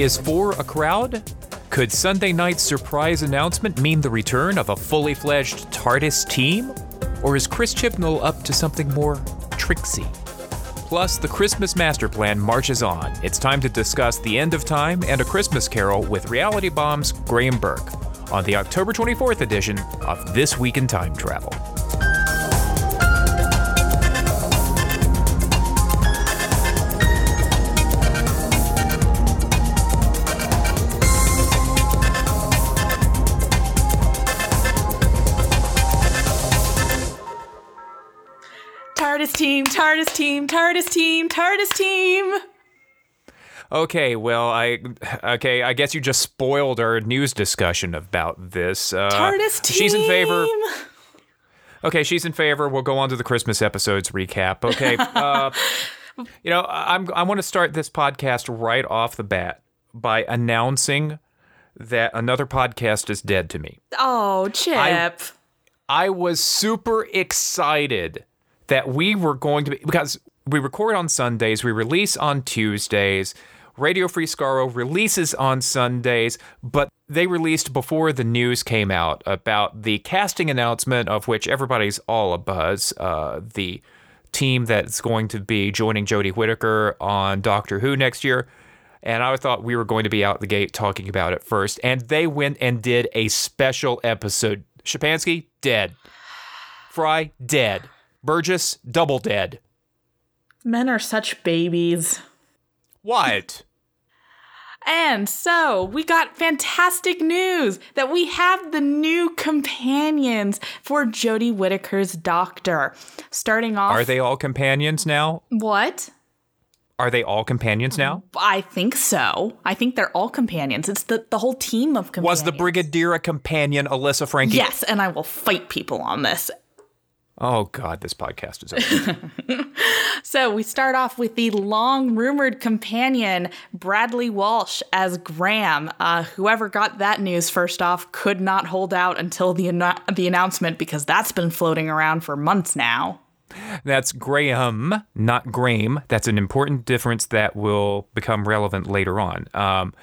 Is four a crowd? Could Sunday night's surprise announcement mean the return of a fully fledged TARDIS team? Or is Chris Chibnall up to something more tricksy? Plus, the Christmas master plan marches on. It's time to discuss the end of time and a Christmas carol with Reality Bomb's Graeme Burk on the October 24th edition of This Week in Time Travel. Team, TARDIS team, TARDIS team, TARDIS team. Okay, well, I okay, I guess you just spoiled our news discussion about this. Uh, TARDIS team. She's in favor. Okay, she's in favor. We'll go on to the Christmas episodes recap. Okay, uh, you know, I'm I want to start this podcast right off the bat by announcing that another podcast is dead to me. Oh, Chip. I was super excited that we were going to be because we record on Sundays, we release on Tuesdays. Radio Free Skaro releases on Sundays, but they released before the news came out about the casting announcement of which everybody's all abuzz. Uh, the team that's going to be joining Jodie Whittaker on Doctor Who next year. And I thought we were going to be out the gate talking about it first. And they went and did a special episode. Schapansky, dead. Frey, dead. Burgess, double dead. Men are such babies. What? And so we got fantastic news that we have the new companions for Jodie Whittaker's Doctor. Starting off, Are they all companions now? what? Are they all companions now? I think so. I think they're all companions. It's the, the whole team of companions. Was the Brigadier a companion, Alyssa Franke? Yes, and I will fight people on this. Oh, God, this podcast is over. So we start off with the long rumored companion, Bradley Walsh, as Graham. Uh, whoever got that news first off could not hold out until the, anno- the announcement because that's been floating around for months now. That's Graham, not Graeme. That's an important difference that will become relevant later on um,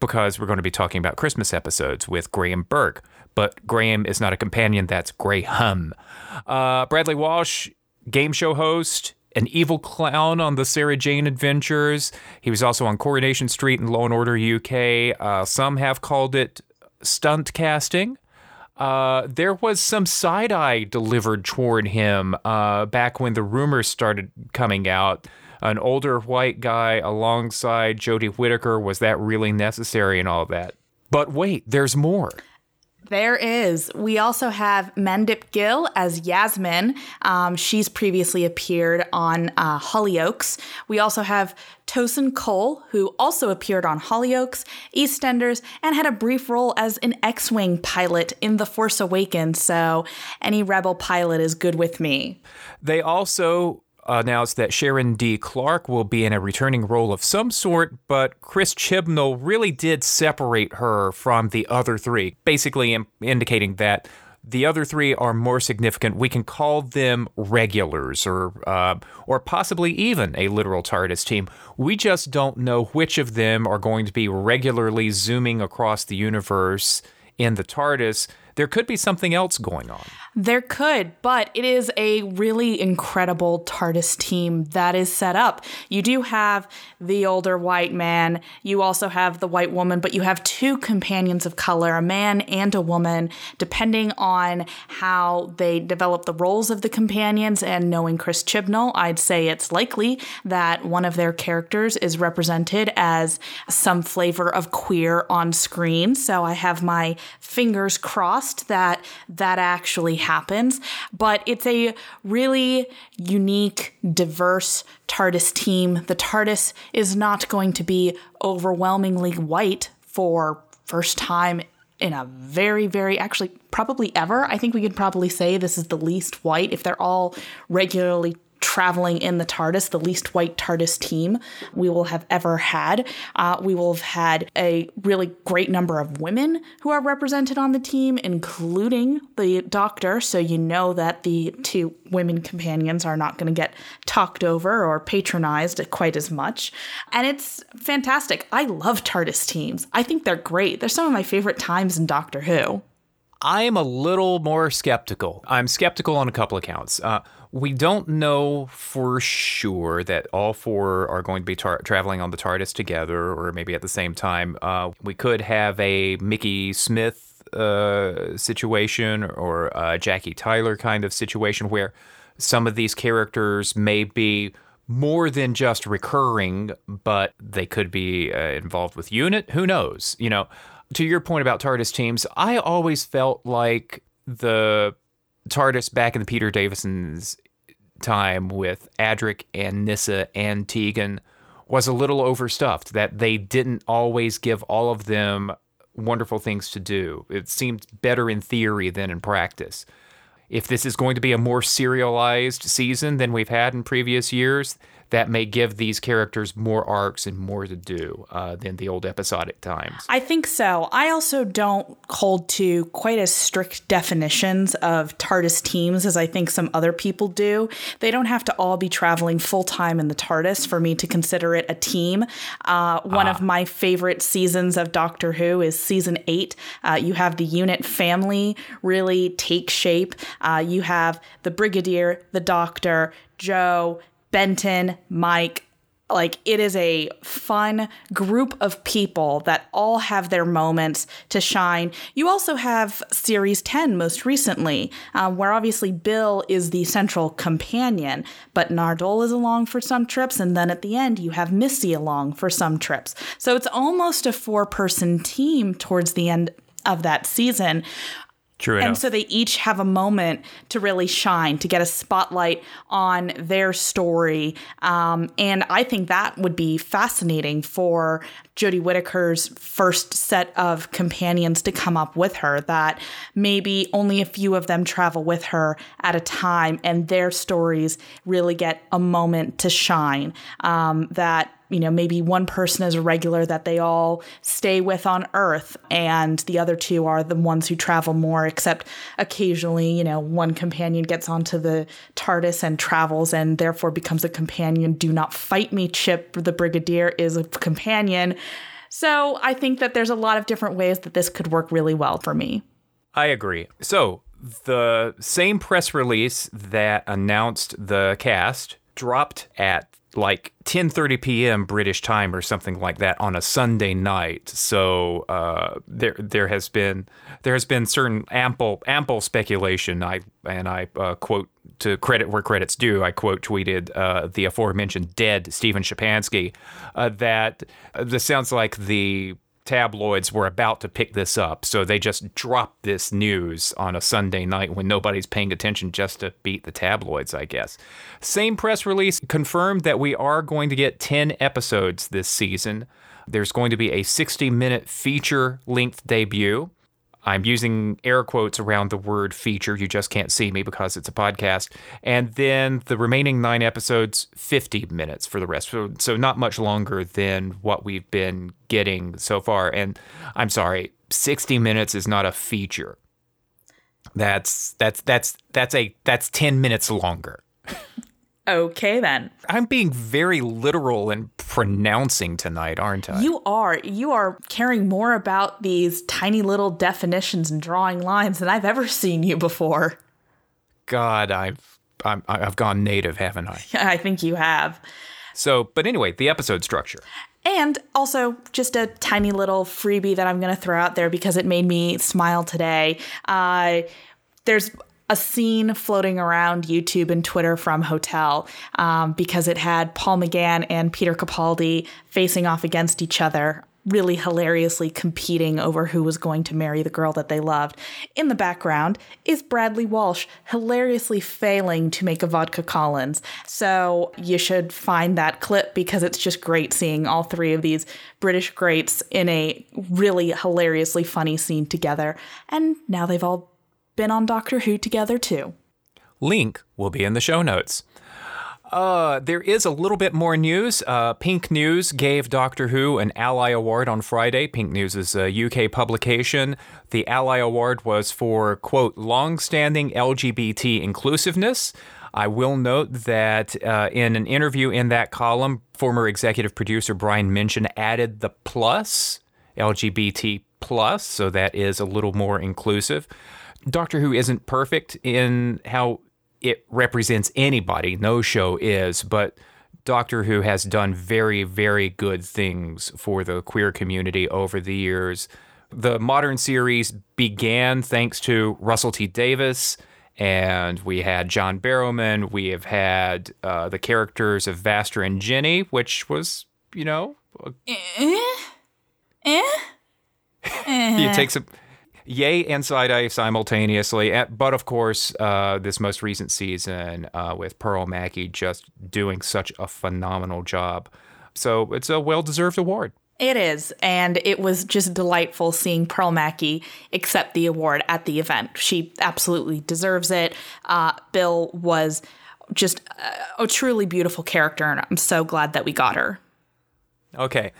because we're going to be talking about Christmas episodes with Graeme Burk. But Graeme is not a companion, that's Graham. Uh, Bradley Walsh, game show host, an evil clown on the Sarah Jane Adventures. He was also on Coronation Street and Law and Order UK. Uh, some have called it stunt casting. Uh, there was some side eye delivered toward him uh, back when the rumors started coming out. An older white guy alongside Jodie Whittaker. Was that really necessary and all that? But wait, there's more. There is. We also have Mandip Gill as Yasmin. Um, she's previously appeared on uh, Hollyoaks. We also have Tosin Cole, who also appeared on Hollyoaks, EastEnders, and had a brief role as an X Wing pilot in The Force Awakens. So any Rebel pilot is good with me. They also announced that Sharon D. Clarke will be in a returning role of some sort, but Chris Chibnall really did separate her from the other three, basically im- indicating that the other three are more significant. We can call them regulars, or uh, or possibly even a literal TARDIS team. We just don't know which of them are going to be regularly zooming across the universe in the TARDIS. There could be something else going on. There could, but it is a really incredible TARDIS team that is set up. You do have the older white man, you also have the white woman, but you have two companions of color, a man and a woman, depending on how they develop the roles of the companions. And knowing Chris Chibnall, I'd say it's likely that one of their characters is represented as some flavor of queer on screen. So I have my fingers crossed that that actually happens, but it's a really unique, diverse TARDIS team. The TARDIS is not going to be overwhelmingly white for first time in a very, very actually probably ever. I think we could probably say this is the least white if they're all regularly traveling in the TARDIS, the least white TARDIS team we will have ever had. Uh, we will have had a really great number of women who are represented on the team, including the Doctor. So you know that the two women companions are not going to get talked over or patronized quite as much. And it's fantastic. I love TARDIS teams. I think they're great. They're some of my favorite times in Doctor Who. I'm a little more skeptical. I'm skeptical on a couple accounts. Uh, we don't know for sure that all four are going to be tar- traveling on the TARDIS together, or maybe at the same time. Uh, we could have a Mickey Smith uh, situation or a Jackie Tyler kind of situation where some of these characters may be more than just recurring, but they could be uh, involved with unit. Who knows? You know, to your point about TARDIS teams, I always felt like the TARDIS back in the Peter Davison's time with Adric and Nyssa and Tegan was a little overstuffed, that they didn't always give all of them wonderful things to do. It seemed better in theory than in practice. If this is going to be a more serialized season than we've had in previous years, that may give these characters more arcs and more to do uh, than the old episodic times. I think so. I also don't hold to quite as strict definitions of TARDIS teams as I think some other people do. They don't have to all be traveling full time in the TARDIS for me to consider it a team. Uh, one ah. of my favorite seasons of Doctor Who is season eight. Uh, you have the unit family really take shape. Uh, you have the Brigadier, the Doctor, Jo, Benton, Mike. Like, it is a fun group of people that all have their moments to shine. You also have Series 10 most recently, uh, where obviously Bill is the central companion, but Nardole is along for some trips, and then at the end, you have Missy along for some trips. So it's almost a four person team towards the end of that season. True enough. And so they each have a moment to really shine, to get a spotlight on their story. Um, and I think that would be fascinating for Jodie Whittaker's first set of companions to come up with her, that maybe only a few of them travel with her at a time and their stories really get a moment to shine. Um, that you know, maybe one person is a regular that they all stay with on Earth, and the other two are the ones who travel more, except occasionally, you know, one companion gets onto the TARDIS and travels and therefore becomes a companion. Do not fight me, Chip. The Brigadier is a companion. So I think that there's a lot of different ways that this could work really well for me. I agree. So the same press release that announced the cast dropped at like 10:30 p.m. British time or something like that on a Sunday night. So uh, there there has been there has been certain ample ample speculation. I and I uh, quote to credit where credit's due. I quote tweeted uh, the aforementioned dead Steven Schapansky uh, that uh, this sounds like the tabloids were about to pick this up, so they just dropped this news on a Sunday night when nobody's paying attention just to beat the tabloids, I guess. Same press release confirmed that we are going to get 10 episodes this season. There's going to be a 60 minute feature length debut. I'm using air quotes around the word feature. You just can't see me because it's a podcast. And then the remaining nine episodes, 50 minutes for the rest. So, so not much longer than what we've been getting so far. And I'm sorry, 60 minutes is not a feature. That's that's that's that's a that's 10 minutes longer. Okay, then. I'm being very literal and pronouncing tonight, aren't I? You are. You are caring more about these tiny little definitions and drawing lines than I've ever seen you before. God, I've i have gone native, haven't I? I think you have. So, but anyway, the episode structure. And also, just a tiny little freebie that I'm going to throw out there because it made me smile today. Uh, there's a scene floating around YouTube and Twitter from Hotel um, because it had Paul McGann and Peter Capaldi facing off against each other really hilariously competing over who was going to marry the girl that they loved. In the background is Bradley Walsh hilariously failing to make a vodka Collins. So you should find that clip because it's just great seeing all three of these British greats in a really hilariously funny scene together. And now they've all been on Doctor Who together too. Link will be in the show notes. Uh, there is a little bit more news. Uh, Pink News gave Doctor Who an Ally Award on Friday. Pink News is a UK publication. The Ally Award was for, quote, long-standing LGBT inclusiveness. I will note that uh, in an interview in that column, former executive producer Brian Minchin added the plus, LGBT plus, so that is a little more inclusive. Doctor Who isn't perfect in how it represents anybody. No show is, but Doctor Who has done very, very good things for the queer community over the years. The modern series began thanks to Russell T Davies, and we had John Barrowman. We have had uh, the characters of Vastra and Jenny, which was, you know, Eh? Eh? it takes a yay and side eye simultaneously. But of course, uh, this most recent season uh, with Pearl Mackie just doing such a phenomenal job. So it's a well deserved award. It is, and it was just delightful seeing Pearl Mackie accept the award at the event. She absolutely deserves it. Uh, Bill was just a, a truly beautiful character, and I'm so glad that we got her. Okay.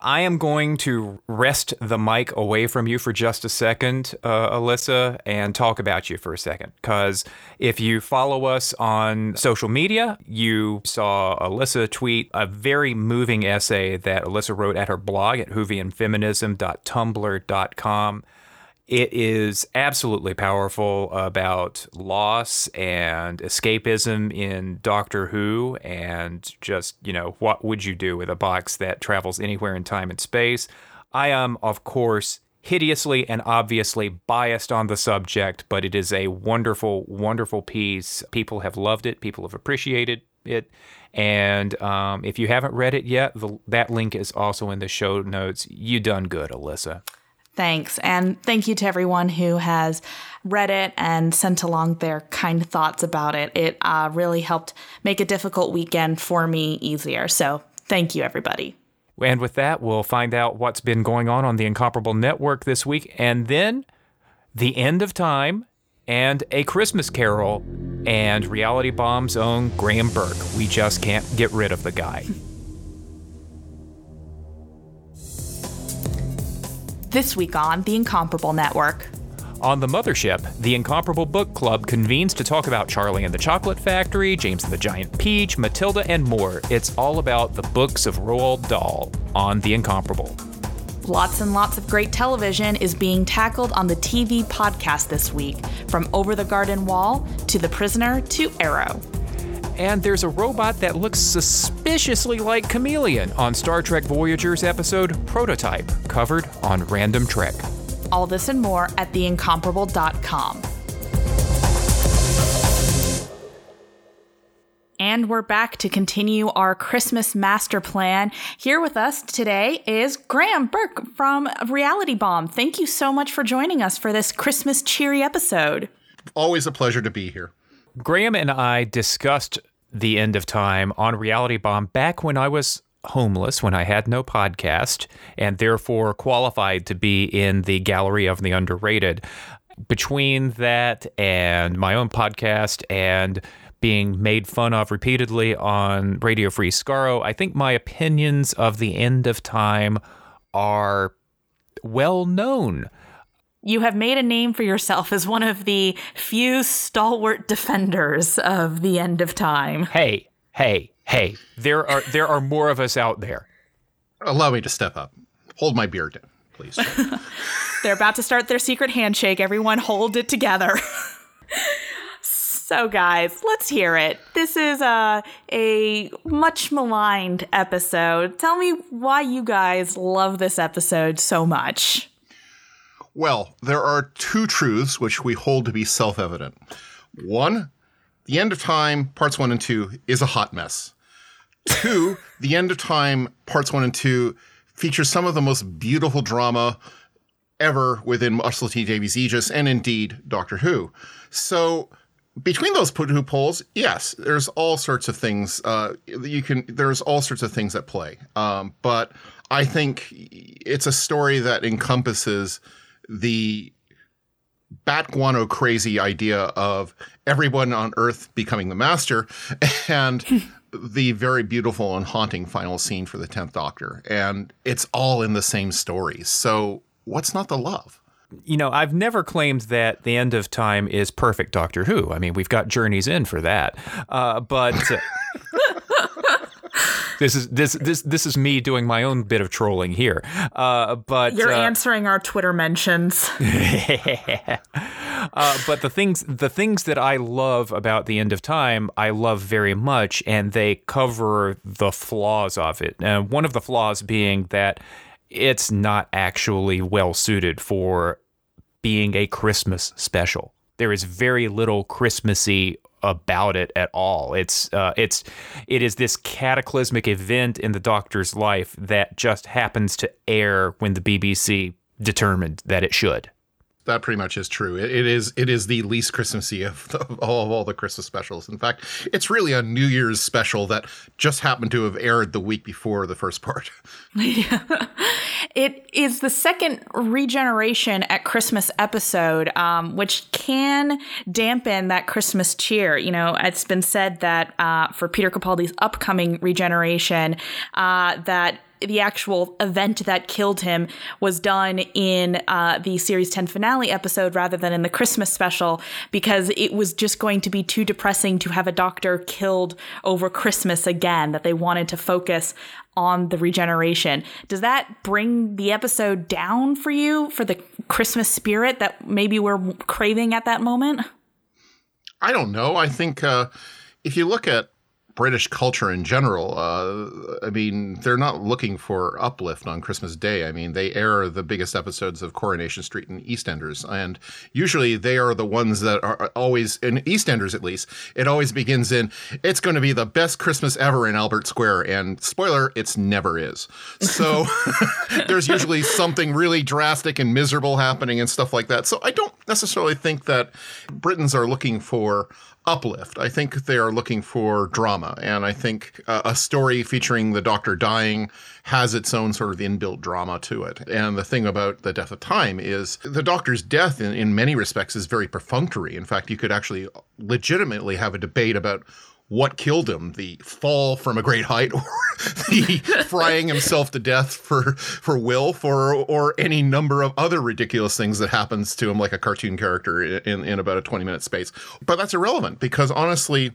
I am going to wrest the mic away from you for just a second, uh, Alyssa, and talk about you for a second. Because if you follow us on social media, you saw Alyssa tweet a very moving essay that Alyssa wrote at her blog at whovianfeminism.tumblr.com. It is absolutely powerful about loss and escapism in Doctor Who, and just, you know, what would you do with a box that travels anywhere in time and space? I am, of course, hideously and obviously biased on the subject, but it is a wonderful, wonderful piece. People have loved it, people have appreciated it. And um, if you haven't read it yet, the, that link is also in the show notes. You done good, Alyssa. Thanks. And thank you to everyone who has read it and sent along their kind thoughts about it. It uh, really helped make a difficult weekend for me easier. So thank you, everybody. And with that, we'll find out what's been going on on the Incomparable Network this week, and then the end of time and a Christmas Carol and Reality Bomb's own Graeme Burk. We just can't get rid of the guy. This week on The Incomparable Network. On the Mothership, the Incomparable Book Club convenes to talk about Charlie and the Chocolate Factory, James and the Giant Peach, Matilda, and more. It's all about the books of Roald Dahl on The Incomparable. Lots and lots of great television is being tackled on the TV podcast this week, from Over the Garden Wall to The Prisoner to Arrow. And there's a robot that looks suspiciously like Kamelion on Star Trek Voyager's episode Prototype, covered on Random Trek. All this and more at theincomparable.com. And we're back to continue our Christmas master plan. Here with us today is Graeme Burk from Reality Bomb. Thank you so much for joining us for this Christmas cheery episode. Always a pleasure to be here. Graeme and I discussed the end of time on Reality Bomb back when I was homeless, when I had no podcast, and therefore qualified to be in the gallery of the underrated. Between that and my own podcast and being made fun of repeatedly on Radio Free Skaro, I think my opinions of the end of time are well known. You have made a name for yourself as one of the few stalwart defenders of the end of time. Hey, hey, hey, there are there are more of us out there. Allow me to step up. Hold my beer down, please. They're about to start their secret handshake. Everyone hold it together. so guys, let's hear it. This is a a much maligned episode. Tell me why you guys love this episode so much. Well, there are two truths which we hold to be self evident. One, the end of time, parts one and two, is a hot mess. Two, the end of time, parts one and two, features some of the most beautiful drama ever within Russell T Davies' aegis, and indeed Doctor Who. So between those two poles, yes, there's all sorts of things. Uh, you can there's all sorts of things at play. Um, but I think it's a story that encompasses the bat guano crazy idea of everyone on Earth becoming the master, and the very beautiful and haunting final scene for the 10th Doctor. And it's all in the same story. So, what's not the love? You know, I've never claimed that the end of time is perfect Doctor Who. I mean, we've got Journey's End for that. Uh, but. this is this this this is me doing my own bit of trolling here. Uh, but you're uh, answering our Twitter mentions. uh, but the things the things that I love about the end of time, I love very much, and they cover the flaws of it. And one of the flaws being that it's not actually well suited for being a Christmas special. There is very little Christmassy about it at all. It's uh, it's it is this cataclysmic event in the Doctor's life that just happens to air when the BBC determined that it should that pretty much is true. It, it is it is the least Christmassy of, the, of, all, of all the Christmas specials. In fact, it's really a New Year's special that just happened to have aired the week before the first part. Yeah. It is the second regeneration at Christmas episode, um, which can dampen that Christmas cheer. You know, it's been said that uh, for Peter Capaldi's upcoming regeneration, uh, that the actual event that killed him was done in uh, the series 10 finale episode rather than in the Christmas special because it was just going to be too depressing to have a doctor killed over Christmas again, that they wanted to focus on the regeneration. Does that bring the episode down for you for the Christmas spirit that maybe we're craving at that moment? I don't know. I think uh, if you look at British culture in general. Uh, I mean, they're not looking for uplift on Christmas Day. I mean, they air the biggest episodes of Coronation Street and EastEnders, and usually they are the ones that are always in EastEnders at least. It always begins in "It's going to be the best Christmas ever in Albert Square," and spoiler, it's never is. So there's usually something really drastic and miserable happening and stuff like that. So I don't necessarily think that Britons are looking for uplift. I think they are looking for drama, and I think uh, a story featuring the Doctor dying has its own sort of inbuilt drama to it. And the thing about the death of time is the Doctor's death, in, in many respects, is very perfunctory. In fact, you could actually legitimately have a debate about what killed him? The fall from a great height or the frying himself to death for for Wilf or or any number of other ridiculous things that happens to him like a cartoon character in in about a 20 minute space. But that's irrelevant because honestly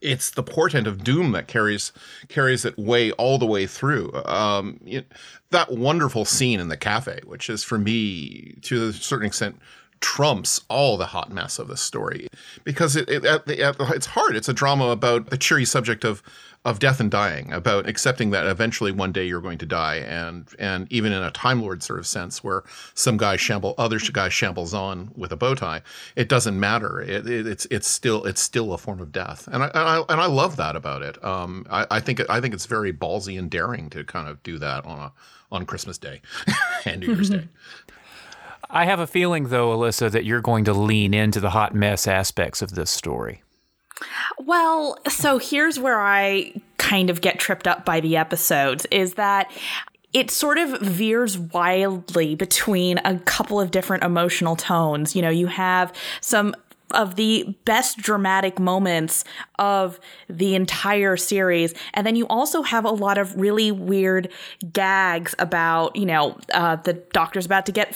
it's the portent of doom that carries carries it way all the way through. Um, it, that wonderful scene in the cafe which is for me to a certain extent trumps all the hot mess of the story because it, it at the, at it's hard. It's a drama about the cheery subject of of death and dying, about accepting that eventually one day you're going to die, and and even in a Time Lord sort of sense, where some guy shamble other guy shambles on with a bow tie, it doesn't matter. It, it, it's it's still it's still a form of death, and I and I, and I love that about it. Um, I, I think I think it's very ballsy and daring to kind of do that on a on Christmas Day and New Year's Day. I have a feeling, though, Alyssa, that you're going to lean into the hot mess aspects of this story. Well, so here's where I kind of get tripped up by the episodes is that it sort of veers wildly between a couple of different emotional tones. You know, you have some of the best dramatic moments of the entire series. And then you also have a lot of really weird gags about, you know, uh, the doctor's about to get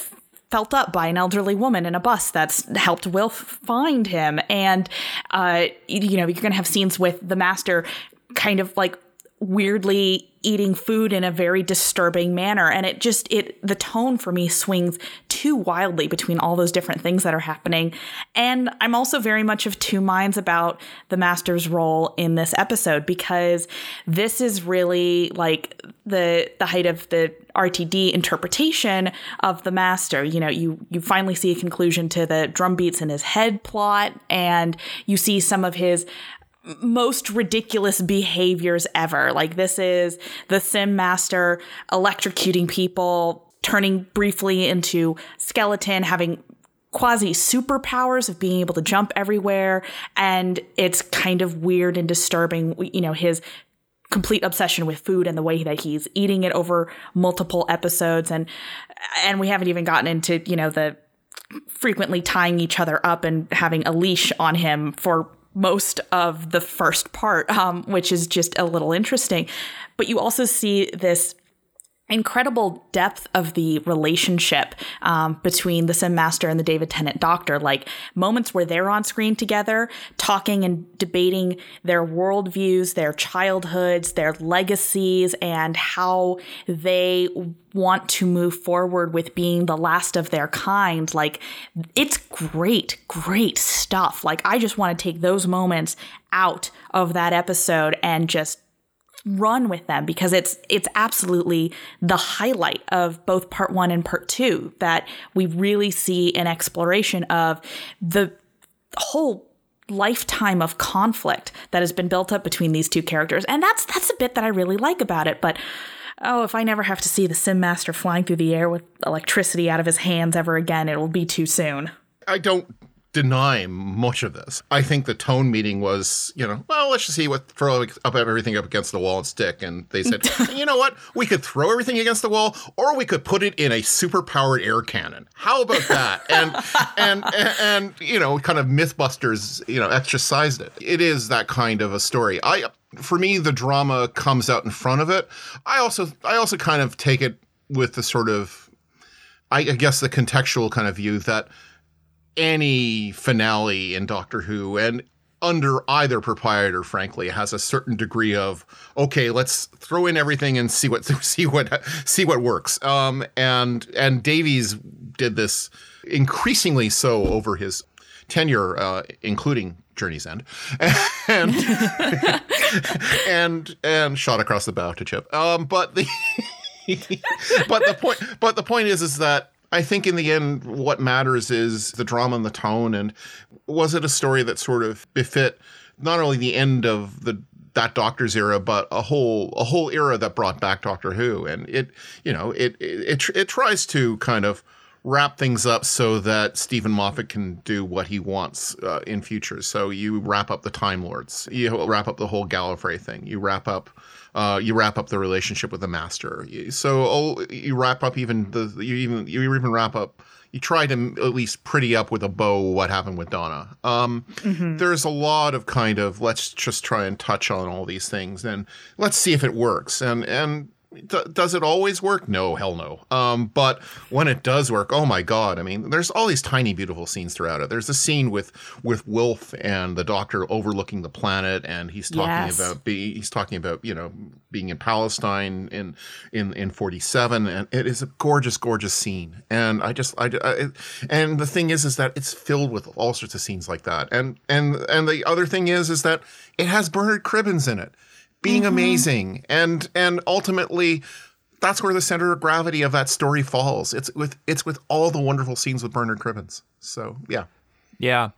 felt up by an elderly woman in a bus that's helped Wilf find him. And, uh, you know, you're going to have scenes with the master kind of like weirdly eating food in a very disturbing manner. And it just it the tone for me swings too wildly between all those different things that are happening. And i'm also very much of two minds about the master's role in this episode because this is really like the the height of the rtd interpretation of the master. You know you you finally see a conclusion to the drum beats in his head plot and you see some of his most ridiculous behaviors ever. Like this is the Simm master electrocuting people, turning briefly into skeleton, having quasi superpowers of being able to jump everywhere. And it's kind of weird and disturbing, you know, his complete obsession with food and the way that he's eating it over multiple episodes. And, and we haven't even gotten into, you know, the frequently tying each other up and having a leash on him for most of the first part, um, which is just a little interesting. But you also see this incredible depth of the relationship um, between the Simm Master and the David Tennant Doctor. Like moments where they're on screen together, talking and debating their worldviews, their childhoods, their legacies, and how they want to move forward with being the last of their kind. Like it's great, great stuff. Like I just want to take those moments out of that episode and just run with them because it's it's absolutely the highlight of both part 1 and part 2 that we really see an exploration of the whole lifetime of conflict that has been built up between these two characters. And that's that's a bit that I really like about it but oh if I never have to see the Simm master flying through the air with electricity out of his hands ever again it will be too soon. I don't deny much of this. I think the tone meeting was, you know, well, let's just see what throw up everything up against the wall and stick. And they said, you know what? We could throw everything against the wall, or we could put it in a super powered air cannon. How about that? and, and and and you know, kind of MythBusters, you know, exercised it. It is that kind of a story. I for me, the drama comes out in front of it. I also I also kind of take it with the sort of I guess the contextual kind of view that any finale in Doctor Who and under either proprietor, frankly, has a certain degree of okay, let's throw in everything and see what see what see what works. Um, and and Davies did this increasingly so over his tenure, uh, including Journey's End, and and and shot across the bow to Chip. Um, but the but the point but the point is is that I think in the end, what matters is the drama and the tone. And was it a story that sort of befit not only the end of the that Doctor's era, but a whole a whole era that brought back Doctor Who, and it you know it it it, it tries to kind of wrap things up so that Steven Moffat can do what he wants uh, in future. So you wrap up the Time Lords, you wrap up the whole Gallifrey thing, you wrap up uh, you wrap up the relationship with the master. So oh, you wrap up even the you even you even wrap up. You try to at least pretty up with a bow what happened with Donna. Um, mm-hmm. There's a lot of kind of let's just try and touch on all these things and let's see if it works. And and does it always work? No, hell no. Um, but when it does work, oh my god! I mean, there's all these tiny, beautiful scenes throughout it. There's a scene with with Wilf and the Doctor overlooking the planet, and he's talking yes. about be, he's talking about you know being in Palestine in in in 47, and it is a gorgeous, gorgeous scene. And I just I, I and the thing is, is that it's filled with all sorts of scenes like that. And and and the other thing is, is that it has Bernard Cribbins in it being mm-hmm. amazing. And and ultimately that's where the center of gravity of that story falls. It's with it's with all the wonderful scenes with bernard cribbins. So yeah. Yeah.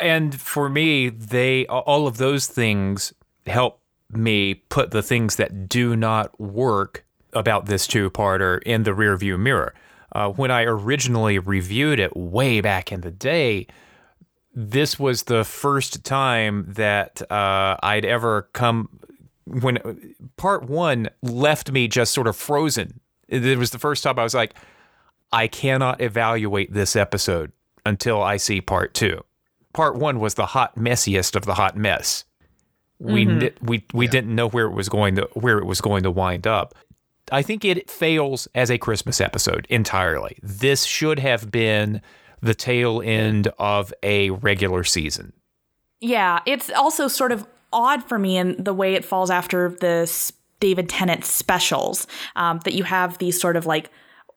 And for me they all of those things help me put the things that do not work about this two-parter in the rearview mirror. Uh, when i originally reviewed it way back in the day this was the first time that uh, I'd ever come when part one left me just sort of frozen. It was the first time I was like, I cannot evaluate this episode until I see part two. Part one was the hot messiest of the hot mess. We mm-hmm. we we yeah. didn't know where it was going to where it was going to wind up. I think it fails as a Christmas episode entirely. This should have been the tail end of a regular season. Yeah, it's also sort of odd for me in the way it falls after the David Tennant specials um, that you have these sort of like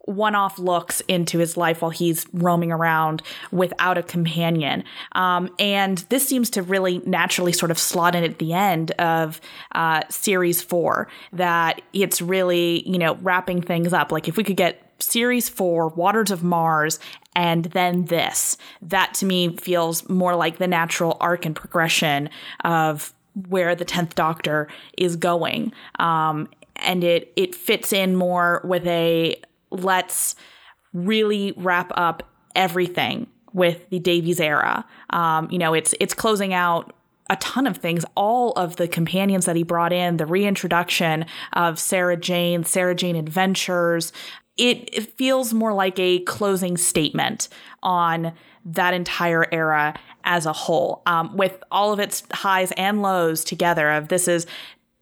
one off looks into his life while he's roaming around without a companion. Um, and this seems to really naturally sort of slot in at the end of uh, series four, that it's really, you know, wrapping things up. Like if we could get series four, Waters of Mars, and then this, that to me feels more like the natural arc and progression of where the 10th Doctor is going. Um, and it, it fits in more with a let's really wrap up everything with the Davies era. Um, you know, it's it's closing out a ton of things. All of the companions that he brought in, the reintroduction of Sarah Jane, Sarah Jane Adventures, it, it feels more like a closing statement on that entire era as a whole, um, with all of its highs and lows together. Of this is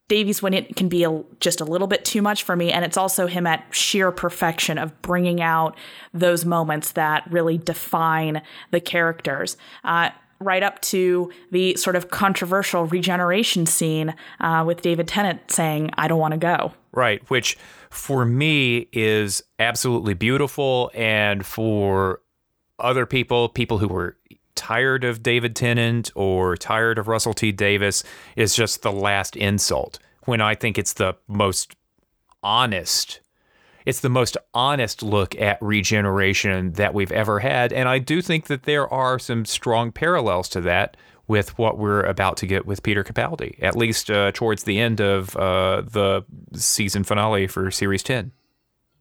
Davies when it can be a, just a little bit too much for me, and it's also him at sheer perfection of bringing out those moments that really define the characters. Uh, right up to the sort of controversial regeneration scene uh, with David Tennant saying, I don't want to go. Right, which for me is absolutely beautiful. And for other people, people who were tired of David Tennant or tired of Russell T Davies, is just the last insult. When I think it's the most honest it's the most honest look at regeneration that we've ever had. And I do think that there are some strong parallels to that with what we're about to get with Peter Capaldi, at least uh, towards the end of uh, the season finale for Series 10.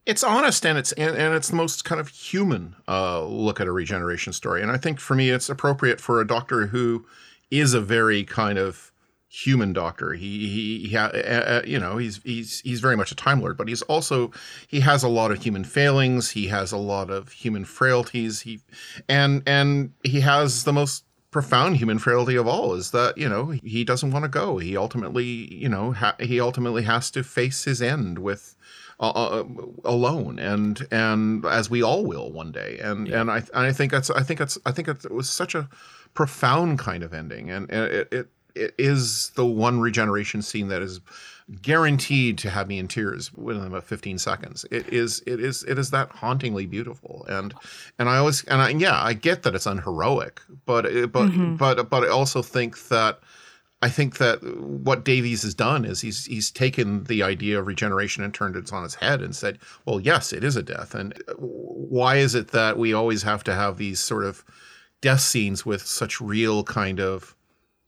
It's honest and it's and, and it's the most kind of human uh, look at a regeneration story. And I think for me, it's appropriate for a doctor who is a very kind of human doctor. He he, he uh, uh, you know he's he's he's very much a time lord, but he's also he has a lot of human failings. He has a lot of human frailties. He and and he has the most profound human frailty of all is that you know he doesn't want to go. He ultimately you know ha- he ultimately has to face his end with. Uh, uh, alone and and as we all will one day and yeah. and I I think that's I think that's I think it was such a profound kind of ending and, and it, it it is the one regeneration scene that is guaranteed to have me in tears within about 15 seconds. It is it is it is that hauntingly beautiful and and I always and I, yeah, I get that it's unheroic, but but mm-hmm. but but I also think that I think that what Davies has done is he's he's taken the idea of regeneration and turned it on its head and said, "Well, yes, it is a death." And why is it that we always have to have these sort of death scenes with such real kind of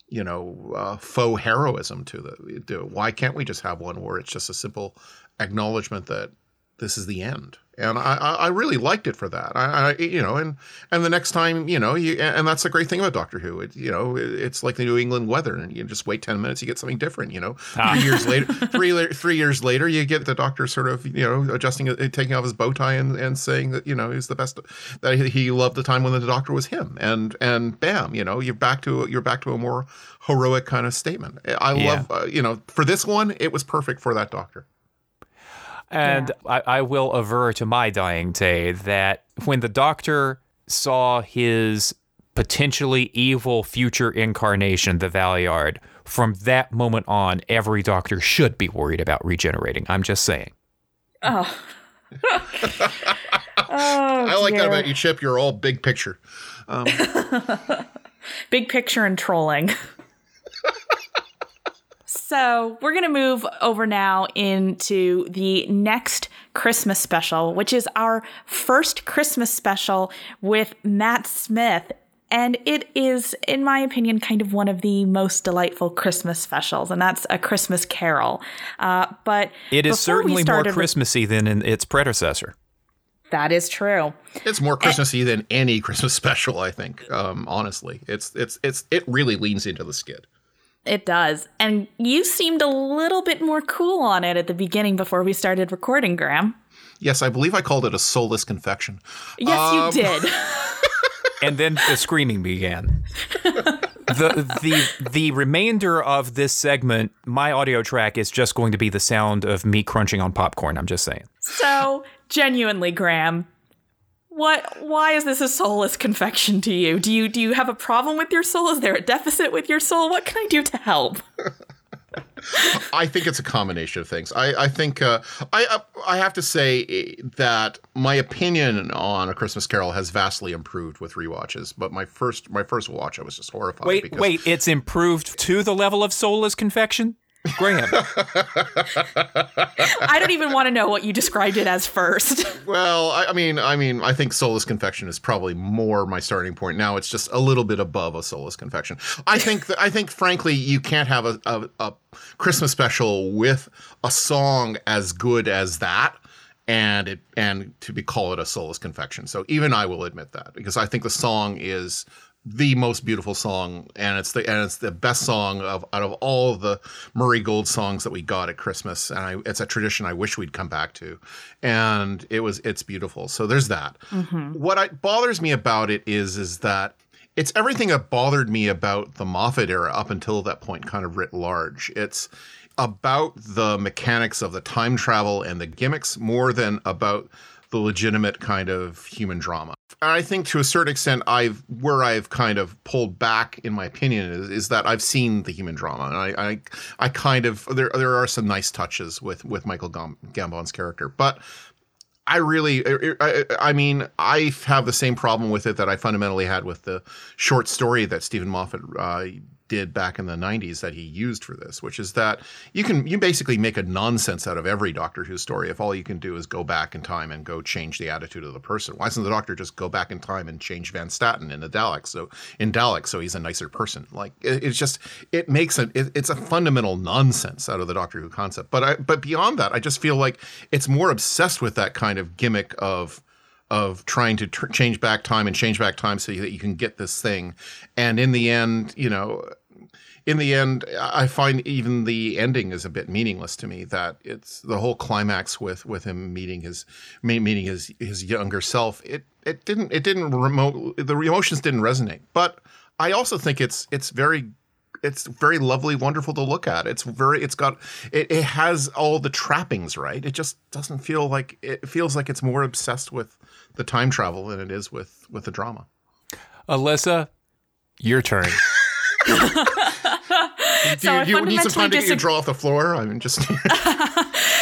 you know uh, faux heroism to the do why can't we just have one where it's just a simple acknowledgement that this is the end and I, I really liked it for that. I, I, you know, and and the next time, you know, you and that's the great thing about Doctor Who. It, you know, it's like the New England weather, and you just wait ten minutes, you get something different. You know, ah. three years later, three three years later, you get the Doctor sort of you know adjusting, taking off his bow tie, and, and saying that you know he's the best. That he loved the time when the Doctor was him, and and bam, you know, you're back to you're back to a more heroic kind of statement. I yeah. love, uh, you know, for this one, it was perfect for that Doctor. And yeah. I, I will aver to my dying day that when the doctor saw his potentially evil future incarnation, the Valeyard, from that moment on, every doctor should be worried about regenerating. I'm just saying. Oh. oh I like dear. that about you, Chip. You're all big picture. Um. big picture and trolling. So we're going to move over now into the next Christmas special, which is our first Christmas special with Matt Smith. And it is, in my opinion, kind of one of the most delightful Christmas specials, and that's A Christmas Carol. Uh, but it is certainly more Christmassy than in its predecessor. That is true. It's more Christmassy and, than any Christmas special, I think. Um, honestly, it's it's it's it really leans into the skid. It does. And you seemed a little bit more cool on it at the beginning before we started recording, Graeme. Yes, I believe I called it a soulless confection. Yes, um, you did. and then the screaming began. the the the remainder of this segment, my audio track is just going to be the sound of me crunching on popcorn. I'm just saying. So genuinely, Graeme, what why is this a soulless confection to you? Do you do you have a problem with your soul? Is there a deficit with your soul? What can I do to help? I think it's a combination of things. I, I think uh, I uh, I have to say that my opinion on A Christmas Carol has vastly improved with re-watches. But my first my first watch, I was just horrified. Wait, wait, it's improved to the level of soulless confection. Graeme. I don't even want to know what you described it as first. Well, I, I, mean, I mean, I think Soulless Confection is probably more my starting point. Now it's just a little bit above a Soulless Confection. I think that I think, frankly, you can't have a, a, a Christmas special with a song as good as that and it and to be call it a soulless confection. So even I will admit that because I think the song is the most beautiful song, and it's the and it's the best song of out of all of the Murray Gold songs that we got at Christmas, and I, it's a tradition I wish we'd come back to, and it was it's beautiful. So there's that. Mm-hmm. What I, bothers me about it is is that it's everything that bothered me about the Moffat era up until that point, kind of writ large. It's about the mechanics of the time travel and the gimmicks more than about the legitimate kind of human drama. And I think to a certain extent, I've where I've kind of pulled back in my opinion is, is that I've seen the human drama, and I, I, I kind of there there are some nice touches with with Michael Gambon's character, but I really, I, I, mean, I have the same problem with it that I fundamentally had with the short story that Steven Moffat uh, did back in the 90s that he used for this, which is that you can, you basically make a nonsense out of every Doctor Who story if all you can do is go back in time and go change the attitude of the person. Why doesn't the Doctor just go back in time and change Van Statten in the Dalek? So, in Dalek, so he's a nicer person. Like, it, it's just, it makes a, it, it's a fundamental nonsense out of the Doctor Who concept. But I, but beyond that, I just feel like it's more obsessed with that kind of gimmick of, of trying to tr- change back time and change back time so that you can get this thing. And in the end, you know, in the end, I find even the ending is a bit meaningless to me. That it's the whole climax with with him meeting his meeting his his younger self. It it didn't it didn't remote the emotions didn't resonate. But I also think it's it's very it's very lovely, wonderful to look at. It's very, it's got, it, it has all the trappings, right? It just doesn't feel like it feels like it's more obsessed with the time travel than it is with with the drama. Alyssa, your turn. do So I you, you need some time to get your draw off the floor? I'm just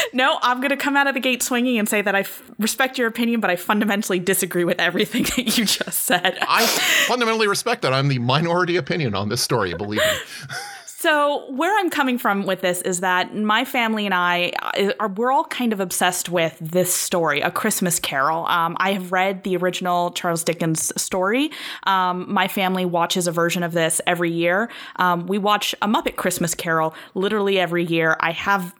No, I'm going to come out of the gate swinging and say that I f- respect your opinion, but I fundamentally disagree with everything that you just said. I fundamentally respect that. I'm the minority opinion on this story, believe me. So, where I'm coming from with this is that my family and I uh, are we're all kind of obsessed with this story, A Christmas Carol. Um, I have read the original Charles Dickens story. Um, my family watches a version of this every year. Um, we watch a Muppet Christmas Carol literally every year. I have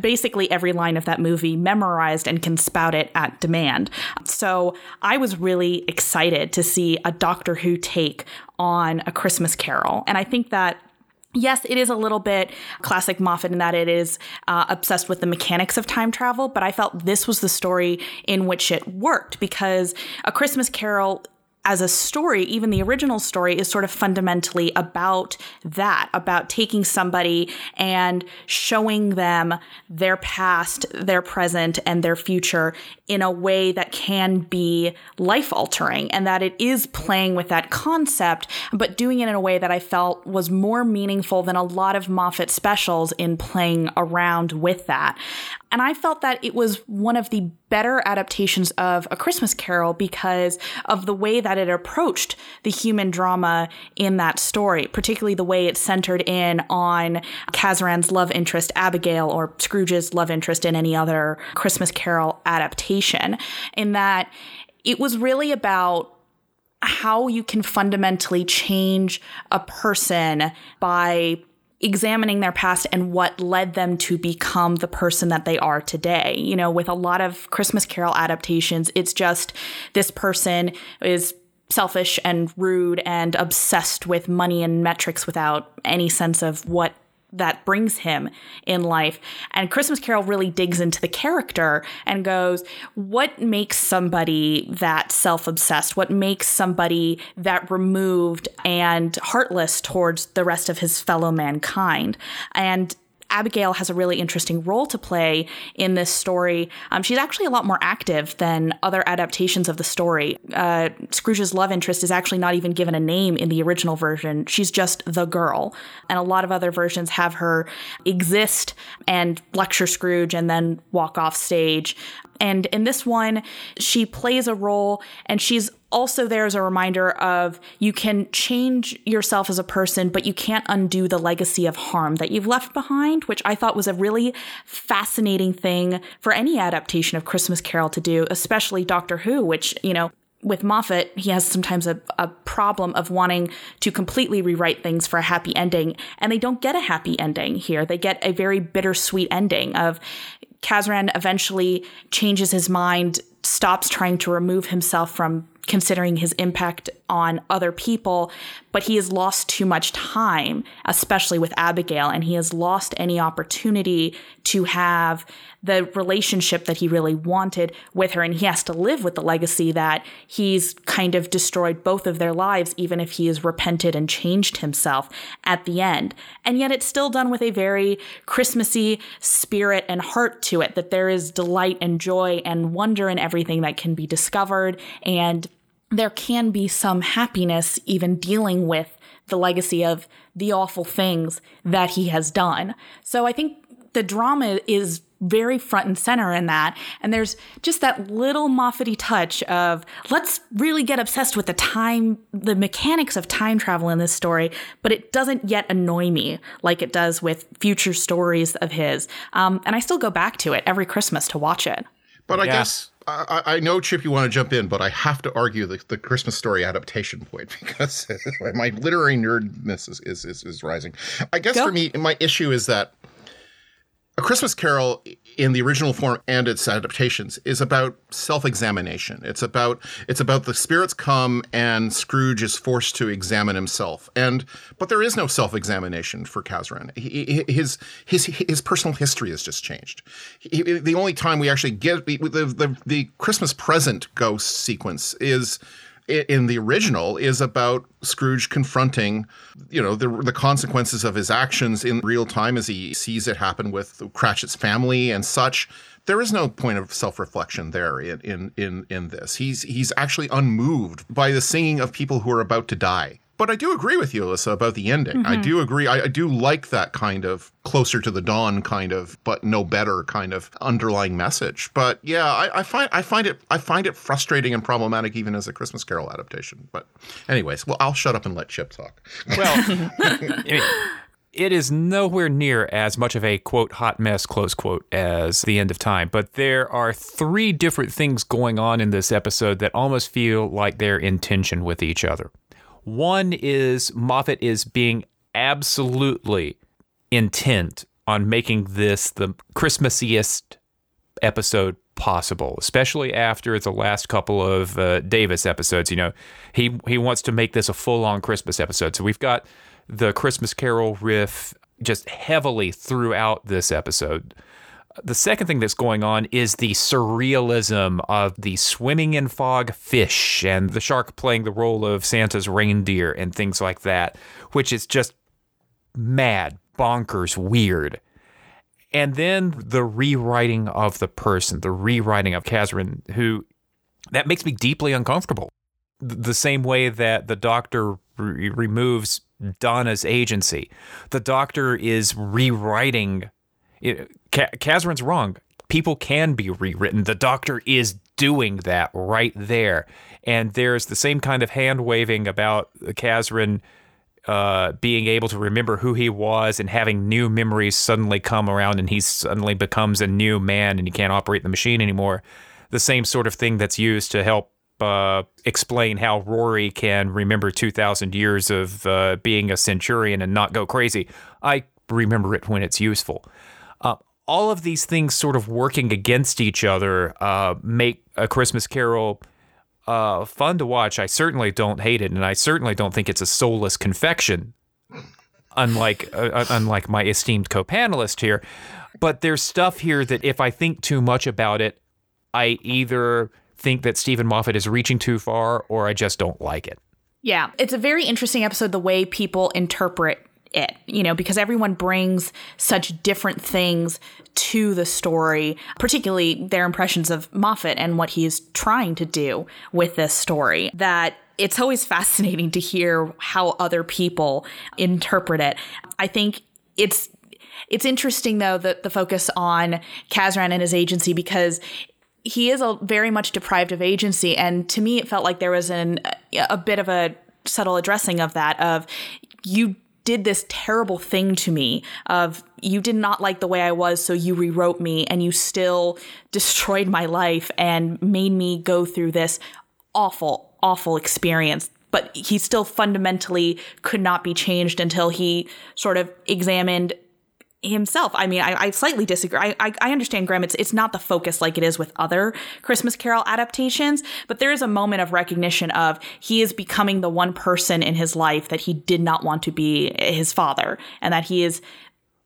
basically every line of that movie memorized and can spout it at demand. So I was really excited to see a Doctor Who take on A Christmas Carol. And I think that Yes, it is a little bit classic Moffat in that it is uh, obsessed with the mechanics of time travel, but I felt this was the story in which it worked because A Christmas Carol as a story, even the original story is sort of fundamentally about that, about taking somebody and showing them their past, their present, and their future in a way that can be life altering and that it is playing with that concept, but doing it in a way that I felt was more meaningful than a lot of Moffat specials in playing around with that. And I felt that it was one of the better adaptations of A Christmas Carol because of the way that it approached the human drama in that story, particularly the way it centered in on Kazran's love interest, Abigail, or Scrooge's love interest in any other Christmas Carol adaptation, in that it was really about how you can fundamentally change a person by examining their past and what led them to become the person that they are today. You know, with a lot of Christmas Carol adaptations, it's just this person is selfish and rude and obsessed with money and metrics without any sense of what that brings him in life. And Christmas Carol really digs into the character and goes, what makes somebody that self obsessed? What makes somebody that removed and heartless towards the rest of his fellow mankind? And Abigail has a really interesting role to play in this story. Um, she's actually a lot more active than other adaptations of the story. Uh, Scrooge's love interest is actually not even given a name in the original version. She's just the girl. And a lot of other versions have her exist and lecture Scrooge and then walk off stage. And in this one, she plays a role and she's also there as a reminder of you can change yourself as a person, but you can't undo the legacy of harm that you've left behind, which I thought was a really fascinating thing for any adaptation of Christmas Carol to do, especially Doctor Who, which, you know, with Moffat, he has sometimes a, a problem of wanting to completely rewrite things for a happy ending, and they don't get a happy ending here. They get a very bittersweet ending of Kazran eventually changes his mind, stops trying to remove himself from considering his impact on other people, but he has lost too much time, especially with Abigail, and he has lost any opportunity to have the relationship that he really wanted with her. And he has to live with the legacy that he's kind of destroyed both of their lives, even if he has repented and changed himself at the end. And yet it's still done with a very Christmassy spirit and heart to it, that there is delight and joy and wonder in everything that can be discovered. And there can be some happiness even dealing with the legacy of the awful things that he has done. So I think the drama is very front and center in that. And there's just that little Moffat touch of let's really get obsessed with the time, the mechanics of time travel in this story, but it doesn't yet annoy me like it does with future stories of his. Um, and I still go back to it every Christmas to watch it. But I yeah. guess I, I, know, Chip, you want to jump in, but I have to argue the, the Christmas story adaptation point because my literary nerdness is, is, is, is rising. I guess Go. for me, my issue is that a Christmas Carol in the original form and its adaptations is about self-examination. It's about it's about the spirits come and Scrooge is forced to examine himself. And but there is no self-examination for Kazran. He, his his his personal history has just changed. He, the only time we actually get the, the the Christmas present ghost sequence is in the original is about Scrooge confronting, you know, the the consequences of his actions in real time as he sees it happen with Cratchit's family and such. There is no point of self-reflection there in in in, in this. He's he's actually unmoved by the singing of people who are about to die. But I do agree with you, Alyssa, about the ending. Mm-hmm. I do agree. I, I, do like that kind of closer to the dawn kind of, but no better kind of underlying message. But yeah, I, I find I find it I find it frustrating and problematic even as a Christmas Carol adaptation. But anyways, well, I'll shut up and let Chip talk. Well. it is nowhere near as much of a quote hot mess close quote as the end of time but there are three different things going on in this episode that almost feel like they're in tension with each other one is Moffat is being absolutely intent on making this the Christmassiest episode possible, especially after the last couple of uh, Davies episodes. You know, he he wants to make this a full on Christmas episode. So we've got the Christmas Carol riff just heavily throughout this episode. The second thing that's going on is the surrealism of the swimming in fog fish and the shark playing the role of Santa's reindeer and things like that, which is just mad, bonkers, weird. And then the rewriting of the person, the rewriting of Kazran, who that makes me deeply uncomfortable. The same way that the doctor re- removes Donna's agency, the doctor is rewriting it, Kazran's wrong. People can be rewritten. The doctor is doing that right there. And there's the same kind of hand waving about Kazran uh, being able to remember who he was and having new memories suddenly come around and he suddenly becomes a new man and he can't operate the machine anymore. The same sort of thing that's used to help uh, explain how Rory can remember 2,000 years of uh, being a centurion and not go crazy. I remember it when it's useful all of these things sort of working against each other uh, make a Christmas Carol uh, fun to watch. I certainly don't hate it, and I certainly don't think it's a soulless confection, unlike uh, uh unlike my esteemed co-panelist here. But there's stuff here that if I think too much about it, I either think that Steven Moffat is reaching too far, or I just don't like it. Yeah, it's a very interesting episode. The way people interpret it, you know, because everyone brings such different things to the story, particularly their impressions of Moffat and what he is trying to do with this story, that it's always fascinating to hear how other people interpret it. I think it's it's interesting though that the focus on Kazran and his agency because he is a very much deprived of agency and to me it felt like there was an a bit of a subtle addressing of that of you did this terrible thing to me of you did not like the way I was so you rewrote me and you still destroyed my life and made me go through this awful awful experience. But he still fundamentally could not be changed until he sort of examined himself. I mean, I, I slightly disagree. I, I, I understand, Graeme. It's it's not the focus like it is with other Christmas Carol adaptations, but there is a moment of recognition of he is becoming the one person in his life that he did not want to be his father, and that he is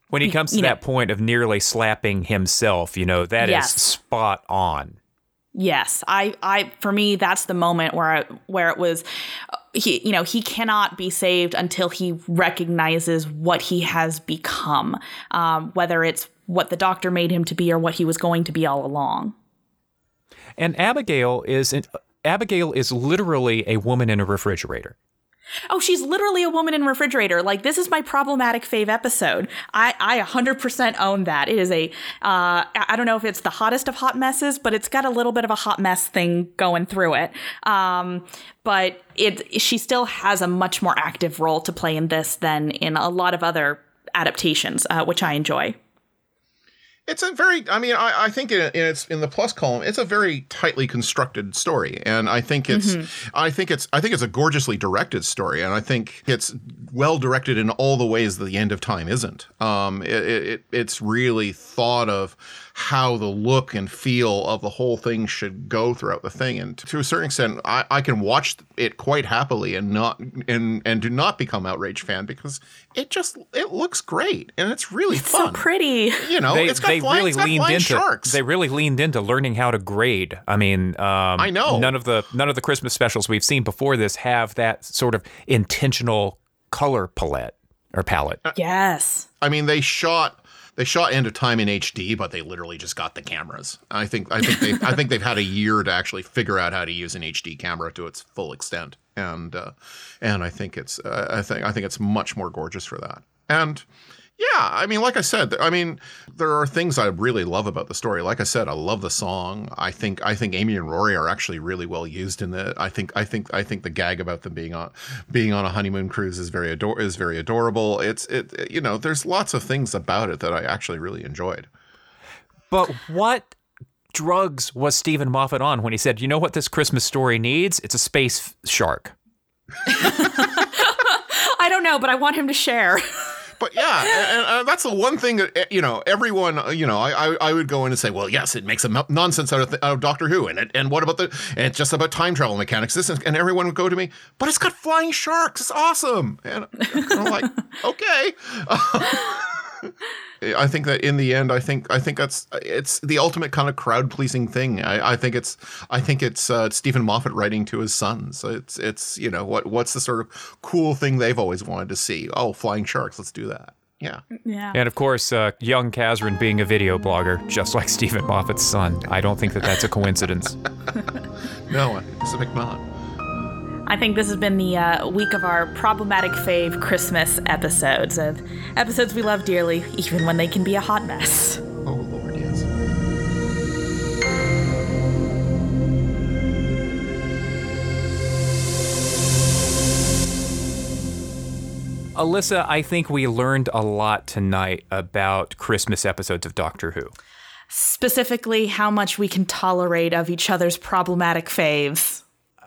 When he comes to you know- that point of nearly slapping himself, you know, that is Yes. spot on. Yes, I, I, for me, that's the moment where, I, where it was, he, you know, he cannot be saved until he recognizes what he has become, um, whether it's what the doctor made him to be or what he was going to be all along. And Abigail is an, Abigail is literally a woman in a refrigerator. Oh, she's literally a woman in refrigerator. Like this is my problematic fave episode. I, I 100% own that. It is a, uh, I don't know if it's the hottest of hot messes, but it's got a little bit of a hot mess thing going through it. Um, but it, she still has a much more active role to play in this than in a lot of other adaptations, uh, which I enjoy. It's a very, I mean, I, I think in, in its in the plus column, it's a very tightly constructed story, and I think it's, I think it's, I think it's a gorgeously directed story, and I think it's well directed in all the ways that the end of time isn't. Um, it, it it's really thought of how the look and feel of the whole thing should go throughout the thing, and to a certain extent, I, I can watch it quite happily and not and and do not become outrage fan because it just it looks great and it's really So fun. So pretty. You know, they it's got they flying, really it's got leaned flying into sharks. they really leaned into learning how to grade. I mean, um, I know. none of the none of the Christmas specials we've seen before this have that sort of intentional color palette or palette. Yes. I mean, they shot they shot End of Time in HD, but they literally just got the cameras. I think I think they I think they've had a year to actually figure out how to use an HD camera to its full extent, and uh, and I think it's uh, I think I think it's much more gorgeous for that. And yeah, I mean, like I said, I mean, there are things I really love about the story. Like I said, I love the song. I think I think Amy and Rory are actually really well used in it. I think I think I think the gag about them being on being on a honeymoon cruise is very ador- is very adorable. It's it it- you know, there's lots of things about it that I actually really enjoyed. But what drugs was Steven Moffat on when he said, "You know what this Christmas story needs? It's a space shark." I don't know, but I want him to share. But yeah, and, and, uh, that's the one thing that uh, you know everyone uh, you know I, I I would go in and say, well, yes, it makes a nonsense out of, th- out of Doctor Who, and it, and what about the and it's just about time travel mechanics. This is, and everyone would go to me, but it's got flying sharks. It's awesome, and I'm like, okay. I think that in the end, I think I think that's it's the ultimate kind of crowd pleasing thing. I, I think it's I think it's uh, Steven Moffat writing to his sons. It's it's you know what what's the sort of cool thing they've always wanted to see? Oh, flying sharks. Let's do that. Yeah. Yeah. And of course, uh, young Kazran being a video blogger, just like Steven Moffat's son. I don't think that that's a coincidence. No, Pacific not. I think this has been the uh, week of our problematic fave Christmas episodes of episodes we love dearly, even when they can be a hot mess. Oh Lord, yes. Alyssa, I think we learned a lot tonight about Christmas episodes of Doctor Who. Specifically, how much we can tolerate of each other's problematic faves.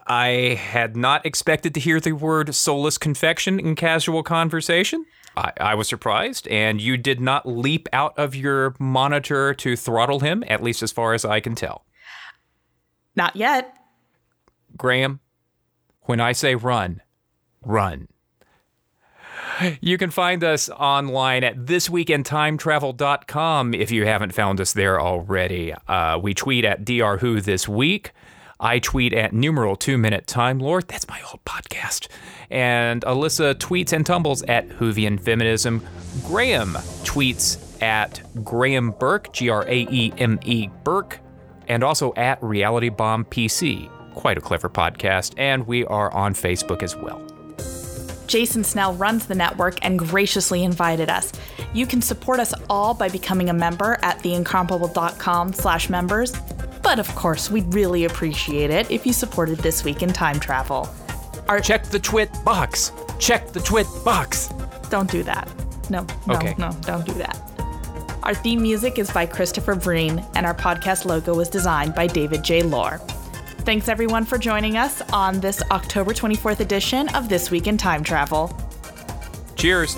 I had not expected to hear the word soulless confection in casual conversation. I, I was surprised, and you did not leap out of your monitor to throttle him, at least as far as I can tell. Not yet. Graeme, when I say run, run. You can find us online at thisweekintimetravel.com if you haven't found us there already. Uh, we tweet at Dr. Who this week. I tweet at numeral two minute time lord. That's my old podcast. And Alyssa tweets and tumbles at Whovian Feminism. Graeme tweets at Graeme Burk, G R A E M E Burk, and also at Reality Bomb PC. Quite a clever podcast. And we are on Facebook as well. Jason Snell runs the network and graciously invited us. You can support us all by becoming a member at theincomparable.com slash members. But of course, we'd really appreciate it if you supported This Week in Time Travel. Our, Check the twit box. Check the twit box. don't do that. No, no, Okay. no, don't do that. Our theme music is by Christopher Breen, and our podcast logo was designed by David J. Loehr. Thanks everyone for joining us on this October 24th edition of This Week in Time Travel. Cheers.